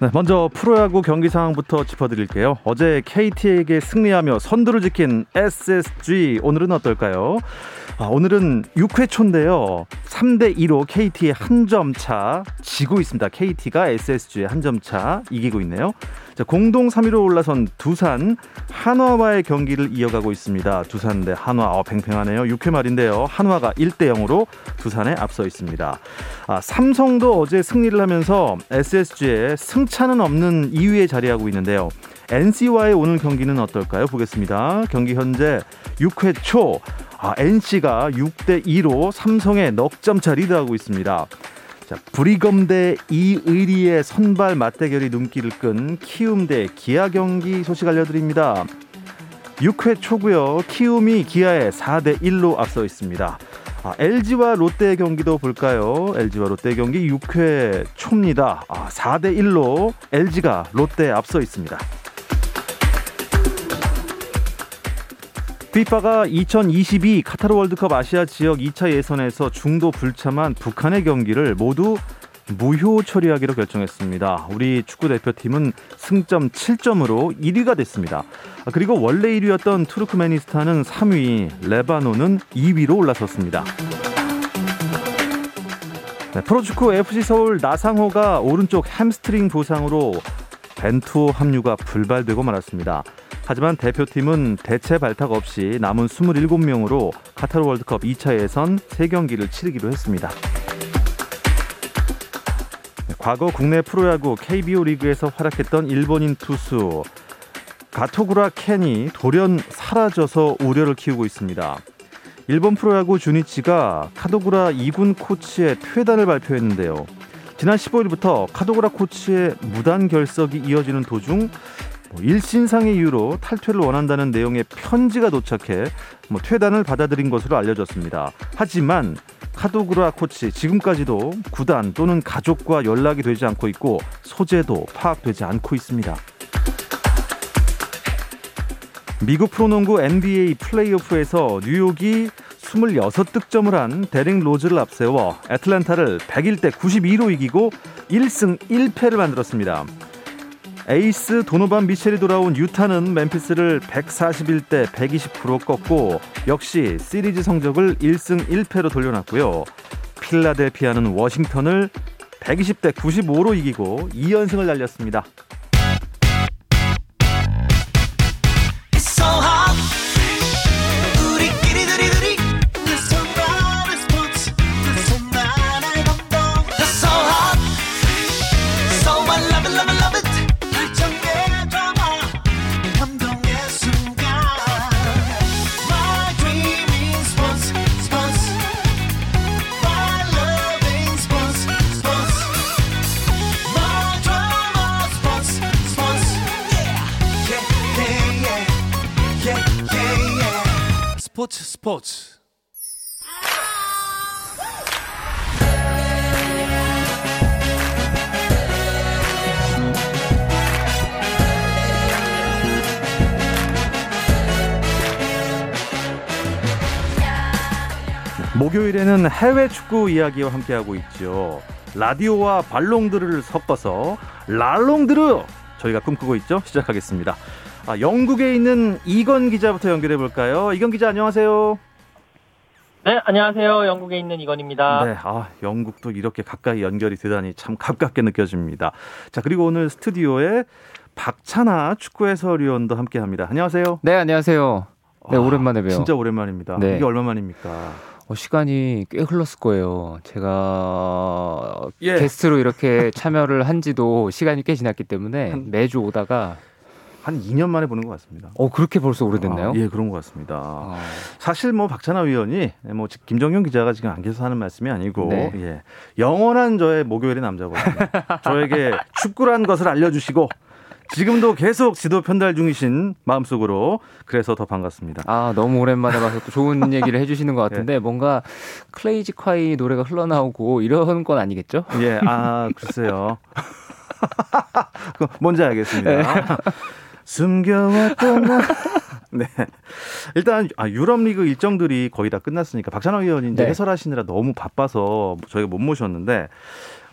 네, 먼저 프로야구 경기 상황부터 짚어드릴게요. 어제 KT에게 승리하며 선두를 지킨 SSG 오늘은 어떨까요? 아, 오늘은 6회 초인데요. 3대 2로 KT의 한 점 차 지고 있습니다. KT가 SSG의 한 점 차 이기고 있네요. 자, 공동 3위로 올라선 두산 한화와의 경기를 이어가고 있습니다. 두산 대 한화 어, 팽팽하네요. 6회 말인데요. 한화가 1대 0으로 두산에 앞서 있습니다. 아, 삼성도 어제 승리를 하면서 SSG에 승차는 없는 2위에 자리하고 있는데요. NC와의 오늘 경기는 어떨까요? 보겠습니다. 경기 현재 6회 초 아, NC가 6대 2로 삼성의 넉점차 리드하고 있습니다. 자, 브리검 대 이의리의 선발 맞대결이 눈길을 끈 키움 대 기아 경기 소식 알려드립니다. 6회 초고요. 키움이 기아에 4대 1로 앞서 있습니다. 아, LG와 롯데 경기도 볼까요? LG와 롯데 경기 6회 초입니다. 아, 4대 1로 LG가 롯데에 앞서 있습니다. 피파가 2022 카타르 월드컵 아시아 지역 2차 예선에서 중도 불참한 북한의 경기를 모두 무효 처리하기로 결정했습니다. 우리 축구 대표팀은 승점 7점으로 1위가 됐습니다. 그리고 원래 1위였던 투르크메니스탄은 3위, 레바논은 2위로 올라섰습니다. 네, 프로축구 FC 서울 나상호가 오른쪽 햄스트링 부상으로 벤투호 합류가 불발되고 말았습니다. 하지만 대표팀은 대체 발탁 없이 남은 27명으로 카타르 월드컵 2차 예선 3경기를 치르기로 했습니다. 과거 국내 프로야구 KBO 리그에서 활약했던 일본인 투수 가토구라 켄이 돌연 사라져서 우려를 키우고 있습니다. 일본 프로야구 주니치가 카도구라 2군 코치의 퇴단을 발표했는데요. 지난 15일부터 카도구라 코치의 무단 결석이 이어지는 도중 뭐 일신상의 이유로 탈퇴를 원한다는 내용의 편지가 도착해 뭐 퇴단을 받아들인 것으로 알려졌습니다. 하지만 카도구라 코치 지금까지도 구단 또는 가족과 연락이 되지 않고 있고 소재도 파악되지 않고 있습니다. 미국 프로농구 NBA 플레이오프에서 뉴욕이 26득점을 한 데릭 로즈를 앞세워 애틀랜타를 101대 92로 이기고 1승 1패를 만들었습니다. 에이스 도노반 미첼이 돌아온 유타는 멤피스를 141대 129로 꺾고 역시 시리즈 성적을 1승 1패로 돌려놨고요. 필라델피아는 워싱턴을 120대 95로 이기고 2연승을 날렸습니다. 목요일에는 해외 축구 이야기와 함께하고 있죠. 라디오와 발롱드를 섞어서 랄롱드르 저희가 꿈꾸고 있죠. 시작하겠습니다. 아, 영국에 있는 이건 기자부터 연결해 볼까요? 이건 기자 안녕하세요. 네, 안녕하세요. 영국에 있는 이건입니다. 네, 아, 영국도 이렇게 가까이 연결이 되다니 참 가깝게 느껴집니다. 자, 그리고 오늘 스튜디오에 박찬아 축구 해설위원도 함께 합니다. 안녕하세요. 네, 안녕하세요. 네, 아, 오랜만에 봬요. 진짜 오랜만입니다. 네. 이게 얼마 만입니까? 어, 시간이 꽤 흘렀을 거예요. 제가 예. 게스트로 이렇게 참여를 한 지도 시간이 꽤 지났기 때문에 매주 오다가 한 2년 만에 보는 것 같습니다. 어 그렇게 벌써 오래됐나요? 아, 예, 그런 것 같습니다. 아, 사실 뭐 박찬하 위원이 뭐 김정용 기자가 지금 안겨서 하는 말씀이 아니고 네. 예, 영원한 저의 목요일의 남자거든요. 저에게 축구란 것을 알려주시고 지금도 계속 지도 편달 중이신 마음속으로 그래서 더 반갑습니다. 아, 너무 오랜만에 봐서 또 좋은 얘기를 해주시는 것 예. 같은데 뭔가 클레이지 콰이 노래가 흘러나오고 이런 건 아니겠죠? 예, 아 글쎄요. 그 뭔지 알겠습니다. 네. 숨겨왔던 나. 네. 일단 아, 유럽 리그 일정들이 거의 다 끝났으니까 박찬호 위원이 이제 네. 해설하시느라 너무 바빠서 저희가 못 모셨는데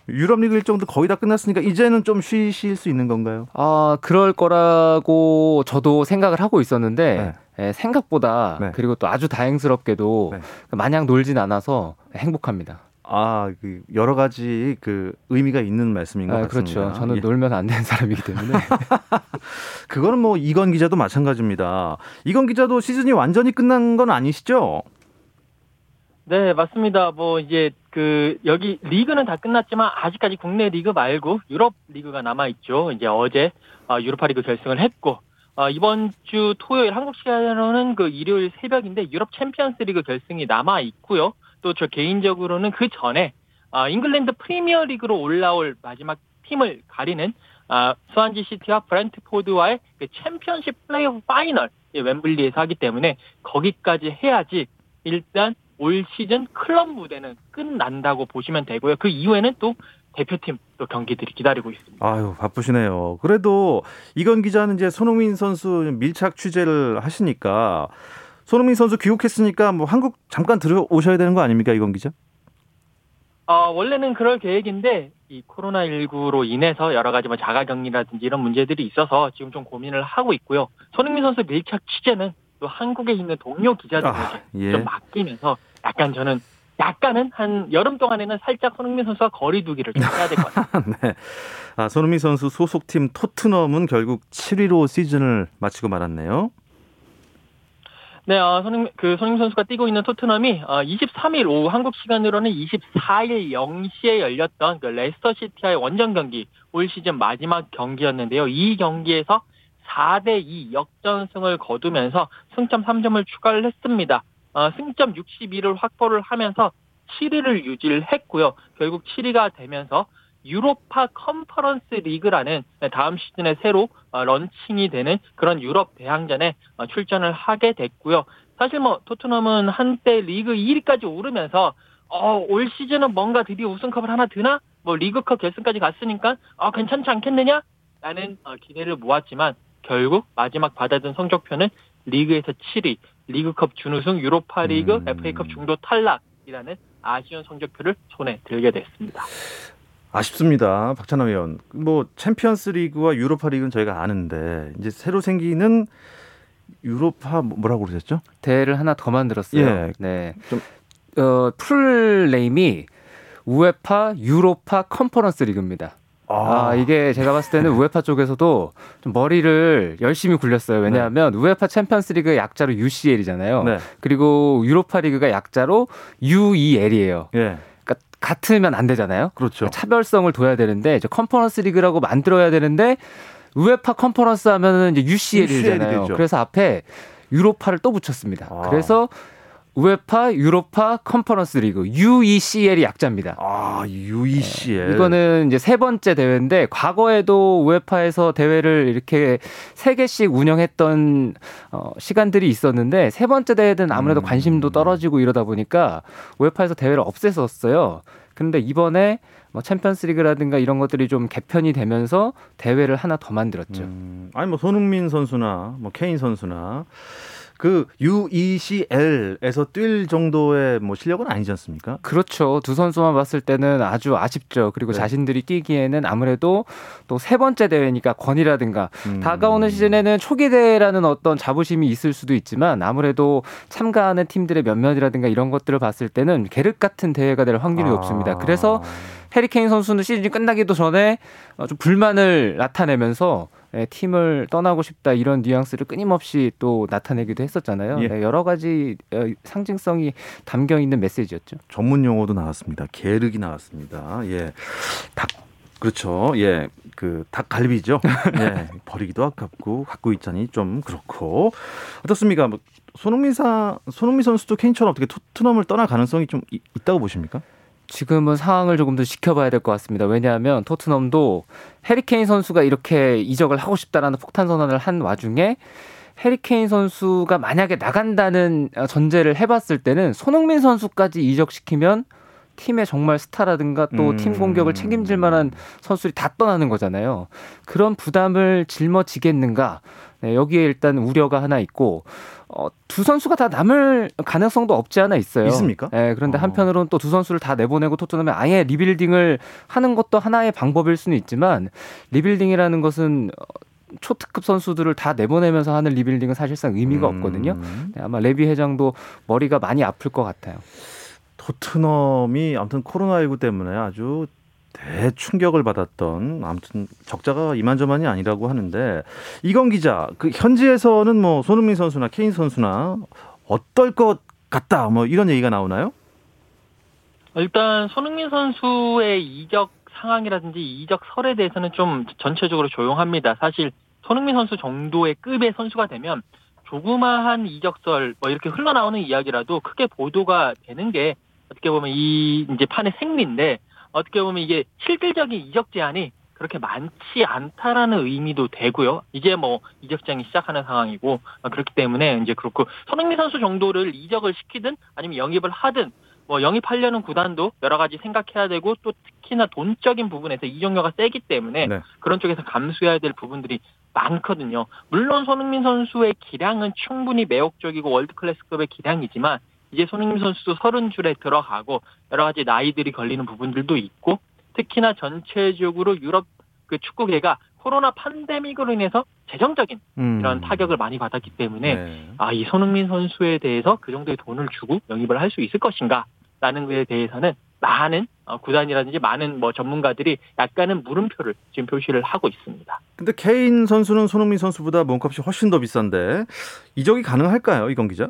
유럽 리그 일정도 거의 다 끝났으니까 이제는 좀 쉬실 수 있는 건가요? 아, 그럴 거라고 저도 생각을 하고 있었는데 예, 생각보다 네. 그리고 또 아주 다행스럽게도 네. 마냥 놀진 않아서 행복합니다. 아, 그 여러 가지 그 의미가 있는 말씀인 것 아, 같습니다. 그렇죠. 저는 예. 놀면 안 되는 사람이기 때문에. 그거는 뭐 이건 기자도 마찬가지입니다. 이건 기자도 시즌이 완전히 끝난 건 아니시죠? 네, 맞습니다. 뭐 이제 그 여기 리그는 다 끝났지만 아직까지 국내 리그 말고 유럽 리그가 남아 있죠. 이제 어제 어, 유로파 리그 결승을 했고 어, 이번 주 토요일 한국 시간으로는 그 일요일 새벽인데 유럽 챔피언스 리그 결승이 남아 있고요. 또 저 개인적으로는 그 전에 어, 잉글랜드 프리미어 리그로 올라올 마지막 팀을 가리는 아, 스완지 시티와 브랜트포드와의 그 챔피언십 플레이오프 final 이 웸블리에서 하기 때문에 거기까지 해야지 일단 올 시즌 클럽 무대는 끝난다고 보시면 되고요. 그 이후에는 또 대표팀 또 경기들이 기다리고 있습니다. 아유 바쁘시네요. 그래도 이건 기자는 이제 손흥민 선수 밀착 취재를 하시니까 손흥민 선수 귀국했으니까 뭐 한국 잠깐 들어오셔야 되는 거 아닙니까 이건 기자? 어, 원래는 그럴 계획인데 이 코로나19로 인해서 여러 가지 뭐 자가격리라든지 이런 문제들이 있어서 지금 좀 고민을 하고 있고요. 손흥민 선수 밀착 취재는 또 한국에 있는 동료 기자들에게 아, 예. 좀 맡기면서 약간 저는 약간은 한 여름 동안에는 살짝 손흥민 선수와 거리두기를 좀 해야 될 것 같아요. 네. 아, 손흥민 선수 소속팀 토트넘은 결국 7위로 시즌을 마치고 말았네요. 네, 어, 손흥민, 그 손흥민 선수가 뛰고 있는 토트넘이 어, 23일 오후 한국 시간으로는 24일 0시에 열렸던 그 레스터 시티와의 원정 경기 올 시즌 마지막 경기였는데요. 이 경기에서 4대 2 역전승을 거두면서 승점 3점을 추가를 했습니다. 어, 승점 62를 확보를 하면서 7위를 유지를 했고요. 결국 7위가 되면서 유로파 컨퍼런스 리그라는 다음 시즌에 새로 어, 런칭이 되는 그런 유럽 대항전에 어, 출전을 하게 됐고요. 사실 뭐 토트넘은 한때 리그 2위까지 오르면서 어, 올 시즌은 뭔가 드디어 우승컵을 하나 드나? 뭐 리그컵 결승까지 갔으니까 어, 괜찮지 않겠느냐? 라는 어, 기대를 모았지만 결국 마지막 받아든 성적표는 리그에서 7위, 리그컵 준우승, 유로파리그, 음. FA컵 중도 탈락이라는 아쉬운 성적표를 손에 들게 됐습니다. 아쉽습니다. 박찬호 위원. 뭐 챔피언스 리그와 유로파 리그는 저희가 아는데 이제 새로 생기는 유로파 뭐- 뭐라고 그러셨죠? 대회를 하나 더 만들었어요. 예. 네. 좀- 어, 풀 네임이 우에파 유로파 컨퍼런스 리그입니다. 아, 이게 제가 봤을 때는 우에파 쪽에서도 좀 머리를 열심히 굴렸어요. 왜냐하면 우에파 챔피언스 리그 약자로 UCL이잖아요. 네. 그리고 유로파 리그가 약자로 UEL이에요. 예. 그러니까 같으면 안 되잖아요. 그렇죠. 차별성을 둬야 되는데 이제 컨퍼런스 리그라고 만들어야 되는데 우에파 컨퍼런스 하면은 이제 UCL이잖아요. UCL 이 되죠. 그래서 앞에 유로파를 또 붙였습니다. 아. 그래서 우에파 유로파 컨퍼런스 리그 UECL이 약자입니다. 아, UECL. 이거는 이제 세 번째 대회인데 과거에도 우에파에서 대회를 이렇게 세 개씩 운영했던 어, 시간들이 있었는데 세 번째 대회는 아무래도 음. 관심도 떨어지고 이러다 보니까 우에파에서 대회를 없앴었어요. 근데 이번에 뭐 챔피언스리그라든가 이런 것들이 좀 개편이 되면서 대회를 하나 더 만들었죠. 음, 아니 뭐 손흥민 선수나 뭐 케인 선수나 그 UECL에서 뛸 정도의 뭐 실력은 아니지 않습니까? 그렇죠. 두 선수만 봤을 때는 아주 아쉽죠. 그리고 네. 자신들이 뛰기에는 아무래도 또 세 번째 대회니까 권위라든가 음. 다가오는 시즌에는 초기 대회라는 어떤 자부심이 있을 수도 있지만 아무래도 참가하는 팀들의 면면이라든가 이런 것들을 봤을 때는 계륵 같은 대회가 될 확률이 아. 높습니다. 그래서 해리케인 선수는 시즌이 끝나기도 전에 어, 좀 불만을 나타내면서 예, 팀을 떠나고 싶다 이런 뉘앙스를 끊임없이 또 나타내기도 했었잖아요. 예. 네, 여러 가지 어, 상징성이 담겨 있는 메시지였죠. 전문 용어도 나왔습니다. 계륵이 나왔습니다. 예. 다 그렇죠. 예. 그 닭갈비죠. 예. 버리기도 아깝고 갖고 있자니 좀 그렇고. 어떻습니까? 뭐 손흥민 사 손흥민 선수도 케인처럼 어떻게 토트넘을 떠날 가능성이 좀 있다고 보십니까? 지금은 상황을 조금 더 지켜봐야 될 것 같습니다. 왜냐하면 토트넘도 해리케인 선수가 이렇게 이적을 하고 싶다라는 폭탄 선언을 한 와중에 해리케인 선수가 만약에 나간다는 전제를 해봤을 때는 손흥민 선수까지 이적시키면 팀의 정말 스타라든가 또팀 음. 공격을 책임질 만한 선수들이 다 떠나는 거잖아요. 그런 부담을 짊어지겠는가? 네, 여기에 일단 우려가 하나 있고 어, 두 선수가 다 남을 가능성도 없지 않아 있어요. 있습니까? 네, 그런데 어. 한편으로는 또 두 선수를 다 내보내고 토트넘에 아예 리빌딩을 하는 것도 하나의 방법일 수는 있지만 리빌딩이라는 것은 초특급 선수들을 다 내보내면서 하는 리빌딩은 사실상 의미가 음. 없거든요. 네, 아마 레비 회장도 머리가 많이 아플 것 같아요. 토트넘이 아무튼 코로나19 때문에 아주 대충격을 받았던 아무튼 적자가 이만저만이 아니라고 하는데 이건 기자 그 현지에서는 뭐 손흥민 선수나 케인 선수나 어떨 것 같다 뭐 이런 얘기가 나오나요? 일단 손흥민 선수의 이적 상황이라든지 이적 설에 대해서는 좀 전체적으로 조용합니다. 사실 손흥민 선수 정도의 급의 선수가 되면 조그마한 이적설 뭐 이렇게 흘러나오는 이야기라도 크게 보도가 되는 게 어떻게 보면 이 이제 판의 생리인데 어떻게 보면 이게 실질적인 이적 제한이 그렇게 많지 않다라는 의미도 되고요. 이제 뭐 이적장이 시작하는 상황이고 그렇기 때문에 이제 그렇고 손흥민 선수 정도를 이적을 시키든 아니면 영입을 하든 뭐 영입하려는 구단도 여러 가지 생각해야 되고 또 특히나 돈적인 부분에서 이적료가 세기 때문에 네. 그런 쪽에서 감수해야 될 부분들이 많거든요. 물론 손흥민 선수의 기량은 충분히 매혹적이고 월드 클래스급의 기량이지만 이제 손흥민 선수도 서른 줄에 들어가고 여러 가지 나이들이 걸리는 부분들도 있고 특히나 전체적으로 유럽 그 축구계가 코로나 판데믹으로 인해서 재정적인 음. 이런 타격을 많이 받았기 때문에 네. 아이 손흥민 선수에 대해서 그 정도의 돈을 주고 영입을 할 수 있을 것인가라는 것에 대해서는 많은 어, 구단이라든지 많은 뭐 전문가들이 약간은 물음표를 지금 표시를 하고 있습니다. 근데 케인 선수는 손흥민 선수보다 몸값이 훨씬 더 비싼데 이적이 가능할까요, 이건 기자?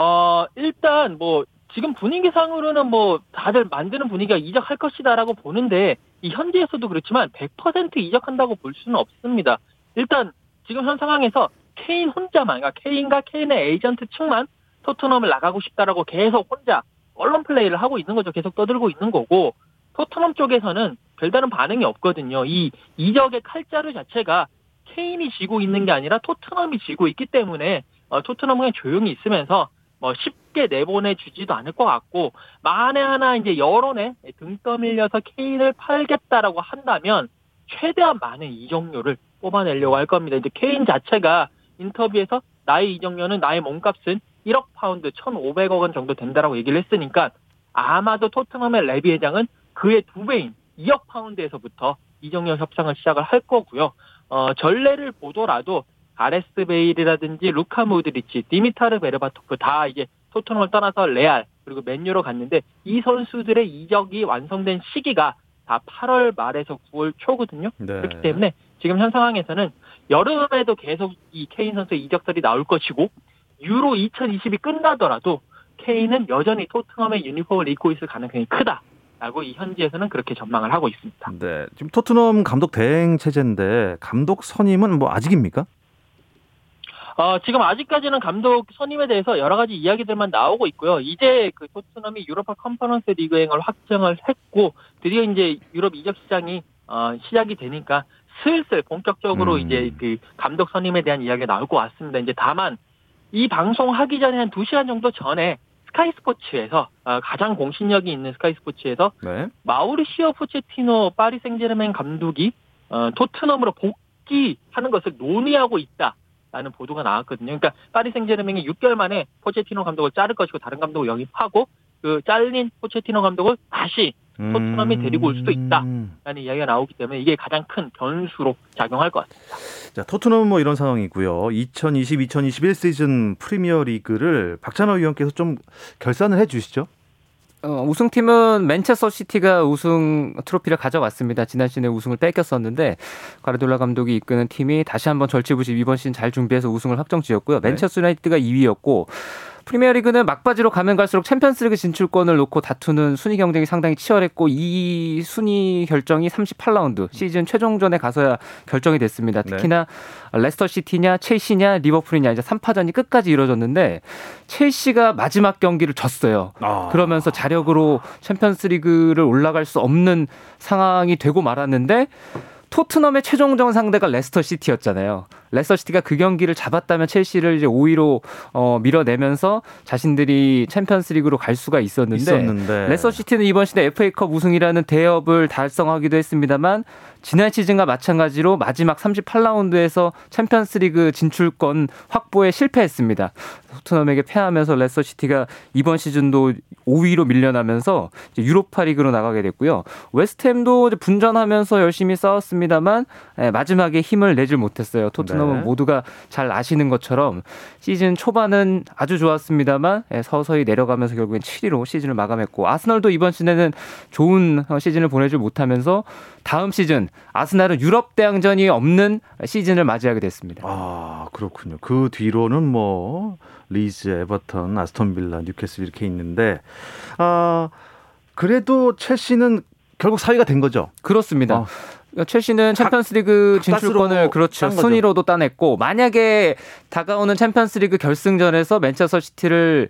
어, 일단 뭐 지금 분위기상으로는 뭐 다들 만드는 분위기가 이적할 것이다라고 보는데 이 현지에서도 그렇지만 100% 이적한다고 볼 수는 없습니다. 일단 지금 현 상황에서 케인 혼자만, 그러니까 케인과 케인의 에이전트 측만 토트넘을 나가고 싶다라고 계속 혼자 언론 플레이를 하고 있는 거죠. 계속 떠들고 있는 거고 토트넘 쪽에서는 별다른 반응이 없거든요. 이 이적의 칼자루 자체가 케인이 지고 있는 게 아니라 토트넘이 지고 있기 때문에 어, 토트넘은 조용히 있으면서 뭐 쉽게 내보내 주지도 않을 것 같고 만에 하나 이제 여론에 등 떠밀려서 케인을 팔겠다라고 한다면 최대한 많은 이적료를 뽑아내려고 할 겁니다. 이제 케인 자체가 인터뷰에서 나의 이적료는 나의 몸값은 1억 파운드 1,500억 원 정도 된다라고 얘기를 했으니까 아마도 토트넘의 레비 회장은 그의 두 배인 2억 파운드에서부터 이적료 협상을 시작을 할 거고요. 어, 전례를 보더라도 가레스 베일이라든지 루카 모드리치, 디미타르 베르바토프 다 이제 토트넘을 떠나서 레알 그리고 맨유로 갔는데 이 선수들의 이적이 완성된 시기가 다 8월 말에서 9월 초거든요. 네. 그렇기 때문에 지금 현 상황에서는 여름에도 계속 이 케인 선수의 이적설이 나올 것이고 유로 2020이 끝나더라도 케인은 여전히 토트넘의 유니폼을 입고 있을 가능성이 크다. 라고 이 현지에서는 그렇게 전망을 하고 있습니다. 네. 지금 토트넘 감독 대행 체제인데 감독 선임은 뭐 아직입니까? 어, 지금 아직까지는 감독 선임에 대해서 여러 가지 이야기들만 나오고 있고요. 이제 그 토트넘이 유로파 컨퍼런스 리그 행을 확정을 했고 드디어 이제 유럽 이적 시장이 어, 시작이 되니까 슬슬 본격적으로 음. 이제 그 감독 선임에 대한 이야기가 나올 것 같습니다. 이제 다만 이 방송 하기 전에 한 2시간 정도 전에 스카이 스포츠에서 어, 가장 공신력이 있는 스카이 스포츠에서 네. 마우리시오 포체티노 파리 생제르맹 감독이 어, 토트넘으로 복귀하는 것을 논의하고 있다. 라는 보도가 나왔거든요. 그러니까 파리 생제르맹이 6개월 만에 포체티노 감독을 자를 것이고 다른 감독을 영입하고 그 잘린 포체티노 감독을 다시 토트넘이 음. 데리고 올 수도 있다라는 이야기가 나오기 때문에 이게 가장 큰 변수로 작용할 것 같습니다. 자, 토트넘은 뭐 이런 상황이고요. 2020-2021 시즌 프리미어 리그를 박찬호 위원께서 좀 결산을 해 주시죠. 어, 우승팀은 맨체스터 시티가 우승 트로피를 가져왔습니다. 지난 시즌에 우승을 뺏겼었는데 과르디올라 감독이 이끄는 팀이 다시 한번 절치부심 이번 시즌 잘 준비해서 우승을 확정 지었고요. 네. 맨체스터 유나이티드가 2위였고 프리미어리그는 막바지로 가면 갈수록 챔피언스리그 진출권을 놓고 다투는 순위 경쟁이 상당히 치열했고 이 순위 결정이 38라운드 시즌 최종전에 가서야 결정이 됐습니다. 네. 특히나 네. 레스터 시티냐 첼시냐 리버풀이냐 이제 3파전이 끝까지 이루어졌는데 첼시가 마지막 경기를 졌어요. 아. 그러면서 자력으로 챔피언스리그를 올라갈 수 없는 상황이 되고 말았는데 토트넘의 최종전 상대가 레스터 시티였잖아요. 레스터 시티가 그 경기를 잡았다면 첼시를 이제 5위로 어, 밀어내면서 자신들이 챔피언스리그로 갈 수가 있었는데, 있었는데. 레스터 시티는 이번 시즌 FA컵 우승이라는 대업을 달성하기도 했습니다만 지난 시즌과 마찬가지로 마지막 38라운드에서 챔피언스리그 진출권 확보에 실패했습니다. 토트넘에게 패하면서 레스터 시티가 이번 시즌도 5위로 밀려나면서 유로파 리그로 나가게 됐고요. 웨스트햄도 분전하면서 열심히 싸웠습니다만 예, 마지막에 힘을 내질 못했어요. 토트넘은 네. 모두가 잘 아시는 것처럼 시즌 초반은 아주 좋았습니다만 예, 서서히 내려가면서 결국엔 7위로 시즌을 마감했고 아스널도 이번 시즌에는 좋은 어, 시즌을 보내질 못하면서 다음 시즌 아스날은 유럽 대항전이 없는 시즌을 맞이하게 됐습니다. 아 그렇군요. 그 뒤로는 뭐 리즈, 에버턴, 아스톤 빌라, 뉴캐슬 이렇게 있는데 아 그래도 첼시는 결국 4위가 된 거죠. 그렇습니다. 어. 첼시는 챔피언스리그 진출권을 그렇죠 순위로도 따냈고 만약에 다가오는 챔피언스리그 결승전에서 맨체스터 시티를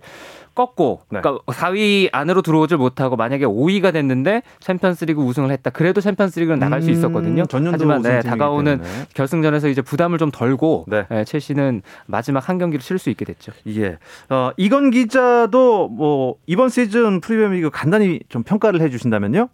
꺾고 네. 그러니까 4위 안으로 들어오질 못하고 만약에 5위가 됐는데 챔피언스리그 우승을 했다. 그래도 챔피언스리그는 나갈 음, 수 있었거든요. 하지만 네, 다가오는 때문에. 결승전에서 이제 부담을 좀 덜고 네. 네, 첼시는 마지막 한 경기를 칠 수 있게 됐죠. 예. 어, 이건 기자도 뭐 이번 시즌 프리미어리그 간단히 좀 평가를 해 주신다면요?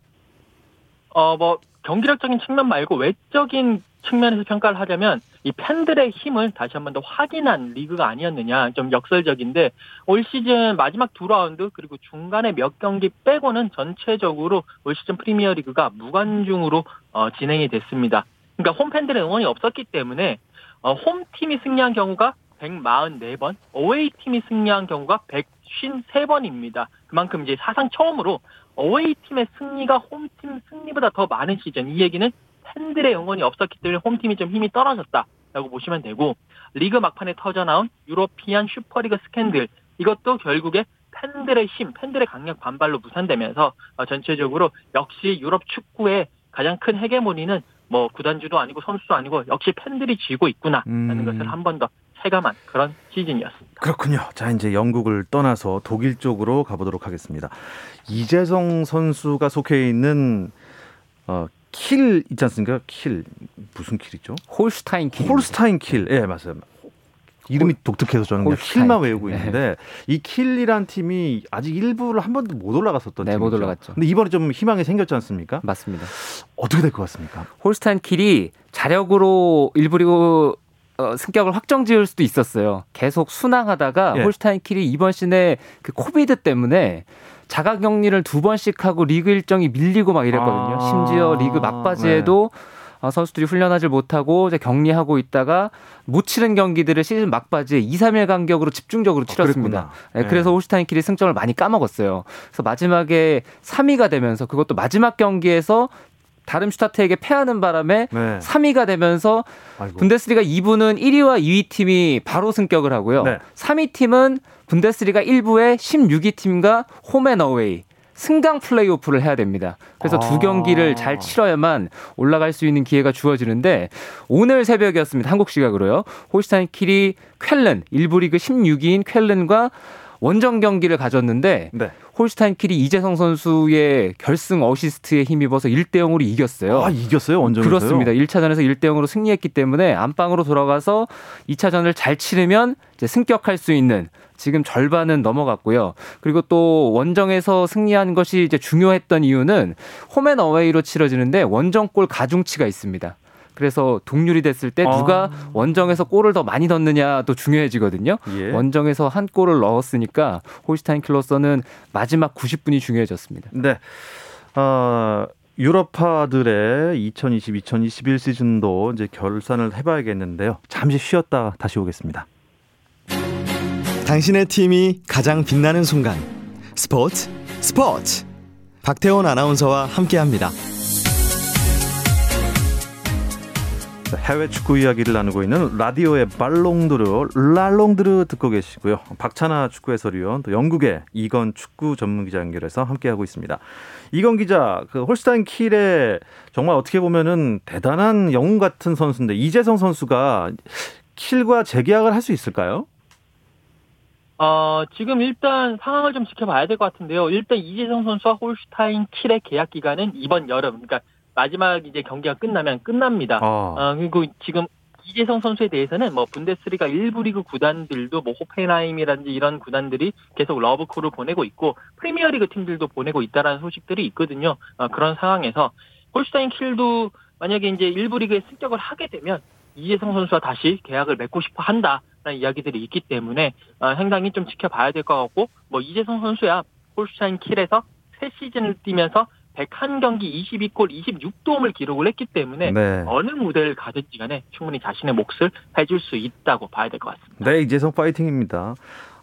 어, 뭐 경기력적인 측면 말고 외적인 측면에서 평가를 하자면 이 팬들의 힘을 다시 한 번 더 확인한 리그가 아니었느냐 좀 역설적인데 올 시즌 마지막 두 라운드 그리고 중간에 몇 경기 빼고는 전체적으로 올 시즌 프리미어 리그가 무관중으로 어, 진행이 됐습니다. 그러니까 홈 팬들의 응원이 없었기 때문에 어, 홈 팀이 승리한 경우가 144번, 어웨이 팀이 승리한 경우가 153번입니다. 그만큼 이제 사상 처음으로 어웨이 팀의 승리가 홈팀 승리보다 더 많은 시즌. 이 얘기는 팬들의 응원이 없었기 때문에 홈팀이 좀 힘이 떨어졌다라고 보시면 되고 리그 막판에 터져나온 유로피안 슈퍼리그 스캔들 이것도 결국에 팬들의 힘, 팬들의 강력 반발로 무산되면서 어, 전체적으로 역시 유럽 축구의 가장 큰 헤게모니는 뭐 구단주도 아니고 선수도 아니고 역시 팬들이 쥐고 있구나라는 음. 것을 한 번 더 체감한 그런 시즌이었습니다. 그렇군요. 자 이제 영국을 떠나서 독일 쪽으로 가보도록 하겠습니다. 이재성 선수가 속해 있는 어, 킬 있지 않습니까? 킬 무슨 킬이죠? 홀스타인 킬. 홀스타인 킬. 예, 네, 맞아요. 이름이 홀, 독특해서 저는 그냥 킬만 외우고 네. 있는데 이 킬이란 팀이 아직 1부를 한 번도 못 올라갔었던 네, 팀이죠. 못 올라갔죠. 근데 이번에 좀 희망이 생겼지 않습니까? 맞습니다. 어떻게 될 것 같습니까? 홀스타인 킬이 자력으로 1부 리그 어, 승격을 확정 지을 수도 있었어요. 계속 순항하다가 예. 홀스타인 킬이 이번 시즌에 그 코비드 때문에 자가 격리를 두 번씩 하고 리그 일정이 밀리고 막 이랬거든요. 아. 심지어 리그 막바지에도 네. 어, 선수들이 훈련하지 못하고 이제 격리하고 있다가 못 치른 경기들을 시즌 막바지에 2, 3일 간격으로 집중적으로 어, 치렀습니다. 네, 네. 그래서 홀스타인 킬이 승점을 많이 까먹었어요. 그래서 마지막에 3위가 되면서 그것도 마지막 경기에서 다름슈타트에게 패하는 바람에 네. 3위가 되면서 아이고. 분데스리가 2부는 1위와 2위 팀이 바로 승격을 하고요. 네. 3위 팀은 분데스리가 1부의 16위 팀과 홈앤 어웨이 승강 플레이오프를 해야 됩니다. 그래서 아. 두 경기를 잘 치러야만 올라갈 수 있는 기회가 주어지는데 오늘 새벽이었습니다. 한국 시각으로요. 홀스타인 킬이 쾰른 1부 리그 16위인 쾰른과 원정 경기를 가졌는데 네. 홀스타인 킬이 이재성 선수의 결승 어시스트에 힘입어서 1대 0으로 이겼어요. 아, 이겼어요? 원정에서요? 그렇습니다. 1차전에서 1대 0으로 승리했기 때문에 안방으로 돌아가서 2차전을 잘 치르면 승격할 수 있는 지금 절반은 넘어갔고요. 그리고 또 원정에서 승리한 것이 이제 중요했던 이유는 홈앤 어웨이로 치러지는데 원정골 가중치가 있습니다. 그래서 동률이 됐을 때 누가 아. 원정에서 골을 더 많이 넣느냐도 중요해지거든요. 예. 원정에서 한 골을 넣었으니까 홀스타인 킬러서는 마지막 90분이 중요해졌습니다. 네. 어, 유럽파들의 2020-2021 시즌도 이제 결산을 해봐야겠는데요. 잠시 쉬었다 다시 오겠습니다. 당신의 팀이 가장 빛나는 순간 스포츠 스포츠 박태원 아나운서와 함께합니다. 해외 축구 이야기를 나누고 있는 라디오의 발롱드르 랄롱드르 듣고 계시고요. 박찬아 축구 해설위원 또 영국의 이건 축구 전문 기자 연결해서 함께 하고 있습니다. 이건 기자 그 홀스타인 킬에 정말 어떻게 보면은 대단한 영웅 같은 선수인데 이재성 선수가 킬과 재계약을 할 수 있을까요? 어, 지금 일단 상황을 좀 지켜봐야 될 것 같은데요. 일단 이재성 선수와 홀슈타인 킬의 계약 기간은 이번 여름, 그러니까 마지막 이제 경기가 끝나면 끝납니다. 아. 어, 그리고 지금 이재성 선수에 대해서는 뭐 분데스리가 일부 리그 구단들도 뭐 호펜하임이라든지 이런 구단들이 계속 러브콜을 보내고 있고 프리미어리그 팀들도 보내고 있다라는 소식들이 있거든요. 어, 그런 상황에서 홀슈타인 킬도 만약에 이제 일부 리그에 승격을 하게 되면 이재성 선수와 다시 계약을 맺고 싶어 한다라는 이야기들이 있기 때문에 어, 상당히 좀 지켜봐야 될 것 같고 뭐 이재성 선수야 홀슈타인 킬에서 새 시즌을 뛰면서 101경기 22골 26도움을 기록을 했기 때문에 네. 어느 무대를 가든지 간에 충분히 자신의 몫을 해줄 수 있다고 봐야 될 것 같습니다. 네, 이재성 파이팅입니다.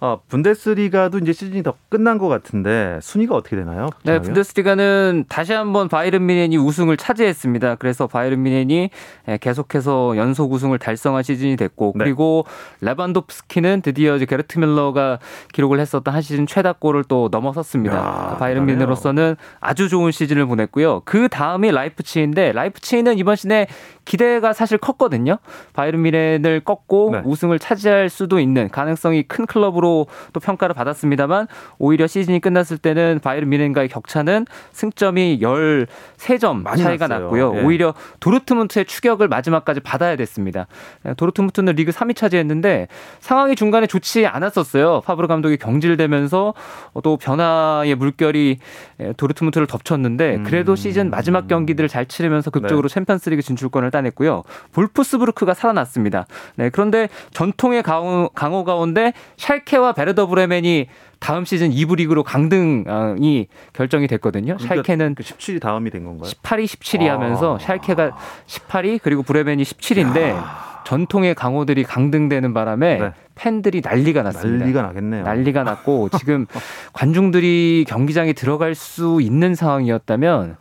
아, 분데스리가도 이제 시즌이 더 끝난 것 같은데 순위가 어떻게 되나요? 네? 분데스리가는 다시 한번 바이른 미넨이 우승을 차지했습니다. 그래서 바이른 미넨이 예, 계속해서 연속 우승을 달성한 시즌이 됐고 네. 그리고 레반도프스키는 드디어 이제 게르트 밀러가 기록을 했었던 한 시즌 최다골을 또 넘어섰습니다. 야, 그러니까 바이른. 미넨으로서는 아주 좋은 시즌을 보냈고요. 그 다음이 라이프치히인데 라이프치히는 이번 시즌에 기대가 사실 컸거든요. 바이른 미넨을 꺾고 네. 우승을 차지할 수도 있는 가능성이 큰 클럽으로 또 평가를 받았습니다만 오히려 시즌이 끝났을 때는 바이른 미넨과의 격차는 승점이 13점 많이 차이가 났어요. 났고요. 예. 오히려 도르트문트의 추격을 마지막까지 받아야 됐습니다. 예, 도르트문트는 리그 3위 차지했는데 상황이 중간에 좋지 않았었어요. 파브르 감독이 경질되면서 또 변화의 물결이 예, 도르트문트를 덮쳤는데 그래도 음. 시즌 마지막 경기들을 잘 치르면서 극적으로 네. 챔피언스리그 진출권을 따냈고요. 볼프스부르크가 살아났습니다. 네, 그런데 전통의 강호, 강호 가운데 샬케 와 베르더 브레멘이 다음 시즌 2부 리그로 강등이 결정이 됐거든요. 샬케는 그 17위 다음이 된 건가요? 18위, 17위 아. 하면서 샬케가 18위 그리고 브레멘이 17위인데 전통의 강호들이 강등되는 바람에 네. 팬들이 난리가 났습니다. 난리가 나겠네요. 난리가 났고 지금 관중들이 경기장에 들어갈 수 있는 상황이었다면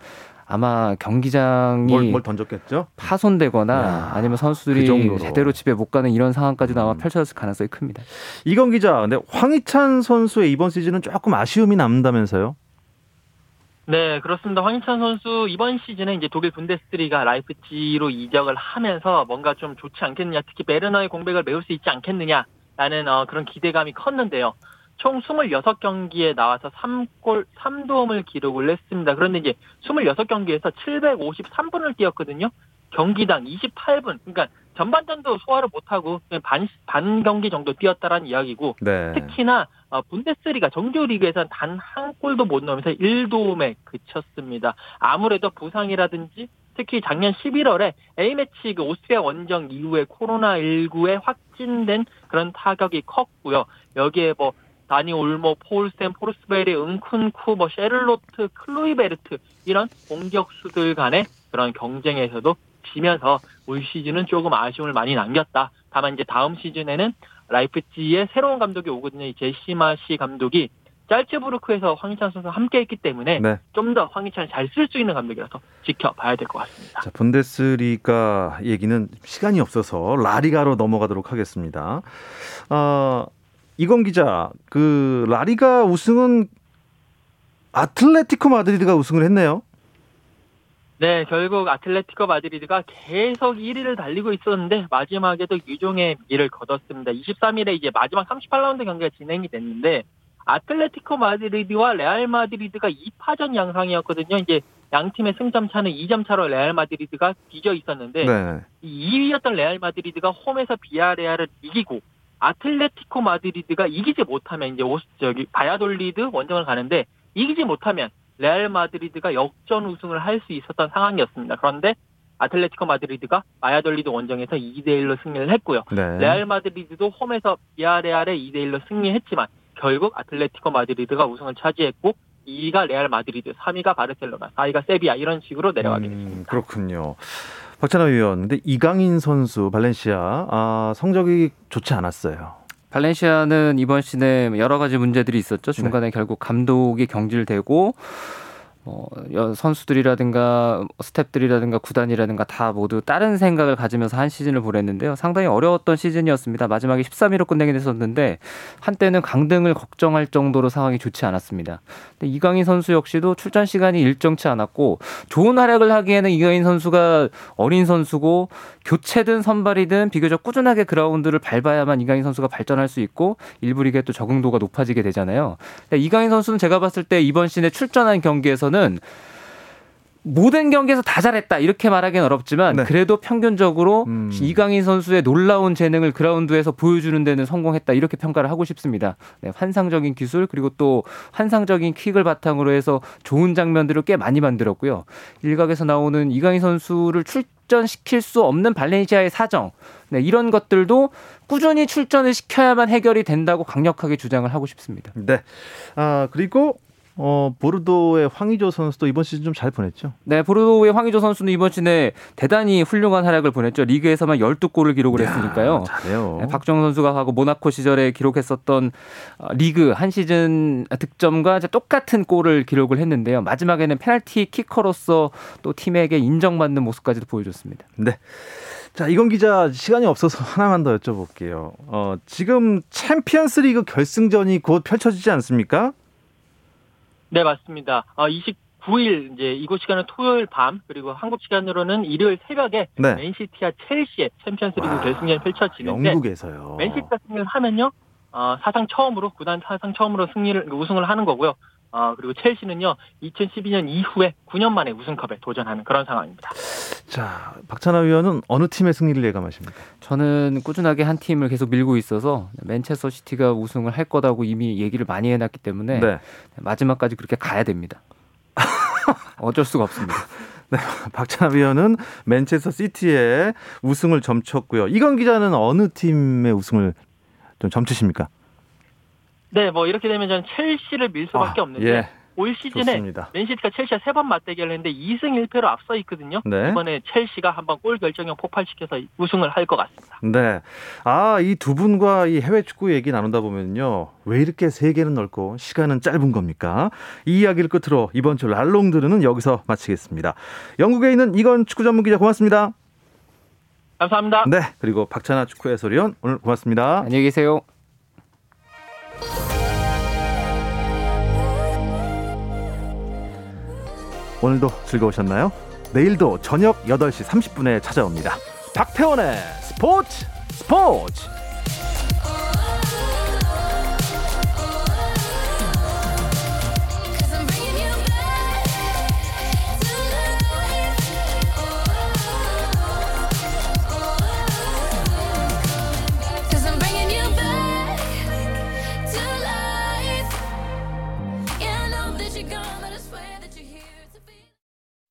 아마 경기장이 뭘, 뭘 던졌겠죠? 파손되거나 야, 아니면 그 선수들이 정도로. 제대로 집에 못 가는 이런 상황까지도 아마 음. 펼쳐졌을 가능성이 큽니다. 이건 기자, 근데 황희찬 선수의 이번 시즌은 조금 아쉬움이 남다면서요? 네, 그렇습니다. 황희찬 선수 이번 시즌에 이제 독일 분데스리가 라이프치히로 이적을 하면서 뭔가 좀 좋지 않겠느냐, 특히 베르너의 공백을 메울 수 있지 않겠느냐라는 어, 그런 기대감이 컸는데요. 총 26경기에 나와서 3골 3도움을 기록을 했습니다. 그런데 이제 26경기에서 753분을 뛰었거든요. 경기당 28분. 그러니까 전반전도 소화를 못하고 반, 반 경기 정도 뛰었다라는 이야기고 네. 특히나 어, 분데스리가 정규 리그에서는 단한 골도 못 넣으면서 1도움에 그쳤습니다. 아무래도 부상이라든지 특히 작년 11월에 A매치 그 오스트리아 원정 이후에 코로나19에 확진된 그런 타격이 컸고요. 여기에 뭐 다니 올모, 폴센, 포르스베리, 은쿤쿠, 뭐 셰를로트, 클로이베르트 이런 공격수들 간의 그런 경쟁에서도 지면서 올 시즌은 조금 아쉬움을 많이 남겼다. 다만 이제 다음 시즌에는 라이프치히의 새로운 감독이 오거든요. 이 제시마 씨 감독이 짤츠부르크에서 황희찬 선수와 함께 했기 때문에 네. 좀더 황희찬을 잘 쓸 수 있는 감독이라서 지켜봐야 될 것 같습니다. 자, 분데스리가 얘기는 시간이 없어서 라리가로 넘어가도록 하겠습니다. 어, 이건 기자, 그 라리가 우승은 아틀레티코 마드리드가 우승을 했네요. 네, 결국 아틀레티코 마드리드가 계속 1위를 달리고 있었는데 마지막에도 유종의 미를 거뒀습니다. 23일에 이제 마지막 38라운드 경기가 진행이 됐는데 아틀레티코 마드리드와 레알 마드리드가 2파전 양상이었거든요. 이제 양 팀의 승점 차는 2점 차로 레알 마드리드가 뒤져 있었는데 네. 이 2위였던 레알 마드리드가 홈에서 비아레알을 이기고 아틀레티코 마드리드가 이기지 못하면 이제 오스 저기 바야돌리드 원정을 가는데 이기지 못하면 레알 마드리드가 역전 우승을 할 수 있었던 상황이었습니다. 그런데 아틀레티코 마드리드가 바야돌리드 원정에서 2대 1로 승리를 했고요. 네. 레알 마드리드도 홈에서 비아레알에 2대 1로 승리했지만 결국 아틀레티코 마드리드가 우승을 차지했고 2위가 레알 마드리드, 3위가 바르셀로나, 4위가 세비야 이런 식으로 내려가게 됐습니다. 음, 그렇군요. 박찬호 위원, 근데 이강인 선수 발렌시아 아, 성적이 좋지 않았어요. 발렌시아는 이번 시즌에 여러 가지 문제들이 있었죠. 중간에 네. 결국 감독이 경질되고 뭐 선수들이라든가 스탭들이라든가 구단이라든가 다 모두 다른 생각을 가지면서 한 시즌을 보냈는데요. 상당히 어려웠던 시즌이었습니다. 마지막에 13위로 끝내긴 했었는데 한때는 강등을 걱정할 정도로 상황이 좋지 않았습니다. 근데 이강인 선수 역시도 출전 시간이 일정치 않았고 좋은 활약을 하기에는 이강인 선수가 어린 선수고 교체든 선발이든 비교적 꾸준하게 그라운드를 밟아야만 이강인 선수가 발전할 수 있고 일부 리그에 또 적응도가 높아지게 되잖아요. 이강인 선수는 제가 봤을 때 이번 시즌에 출전한 경기에서 는 모든 경기에서 다 잘했다 이렇게 말하기는 어렵지만 네. 그래도 평균적으로 음. 이강인 선수의 놀라운 재능을 그라운드에서 보여주는 데는 성공했다 이렇게 평가를 하고 싶습니다. 네, 환상적인 기술 그리고 또 환상적인 킥을 바탕으로 해서 좋은 장면들을 꽤 많이 만들었고요. 일각에서 나오는 이강인 선수를 출전시킬 수 없는 발렌시아의 사정 네, 이런 것들도 꾸준히 출전을 시켜야만 해결이 된다고 강력하게 주장을 하고 싶습니다. 네. 아 그리고 어, 보르도의 황의조 선수도 이번 시즌 좀 잘 보냈죠. 네, 보르도의 황의조 선수는 이번 시즌에 대단히 훌륭한 활약을 보냈죠. 리그에서만 12골을 기록을 했으니까요. 잘해요. 네, 박정 선수가 하고 모나코 시절에 기록했었던 어, 리그 한 시즌 득점과 똑같은 골을 기록을 했는데요. 마지막에는 페널티 키커로서 또 팀에게 인정받는 모습까지도 보여줬습니다. 네. 자, 이건 기자 시간이 없어서 하나만 더 여쭤볼게요. 어, 지금 챔피언스 리그 결승전이 곧 펼쳐지지 않습니까? 네, 맞습니다. 어, 29일 이제 이곳 시간은 토요일 밤 그리고 한국 시간으로는 일요일 새벽에 네. 맨시티와 첼시의 챔피언스리그 결승전이 펼쳐지는데 영국에서요. 맨시티가 승리를 하면요. 어, 사상 처음으로 구단 사상 처음으로 승리를 우승을 하는 거고요. 어, 그리고 첼시는요, 2012년 이후에 9년 만에 우승컵에 도전하는 그런 상황입니다. 자, 박찬하 위원은 어느 팀의 승리를 예감하십니까? 저는 꾸준하게 한 팀을 계속 밀고 있어서 맨체스터 시티가 우승을 할 거다고 이미 얘기를 많이 해놨기 때문에 네. 마지막까지 그렇게 가야 됩니다. 어쩔 수가 없습니다. 네, 박찬하 위원은 맨체스터 시티의 우승을 점쳤고요. 이건 기자는 어느 팀의 우승을 좀 점치십니까? 네, 뭐 이렇게 되면 저는 첼시를 밀 수밖에 아, 없는데 예. 올 시즌에 좋습니다. 맨시티가 첼시와 세 번 맞대결을 했는데 2승 1패로 앞서 있거든요. 네. 이번에 첼시가 한번 골 결정력 폭발시켜서 우승을 할 것 같습니다. 네. 아, 이 두 분과 이 해외 축구 얘기 나눈다 보면요. 왜 이렇게 세계는 넓고 시간은 짧은 겁니까? 이 이야기를 끝으로 이번 주 랄롱드르는 여기서 마치겠습니다. 영국에 있는 이건 축구 전문 기자 고맙습니다. 감사합니다. 네. 그리고 박찬아 축구 해설위원 오늘 고맙습니다. 안녕히 계세요. 오늘도 즐거우셨나요? 내일도 저녁 8시 30분에 찾아옵니다. 박태원의 스포츠 스포츠!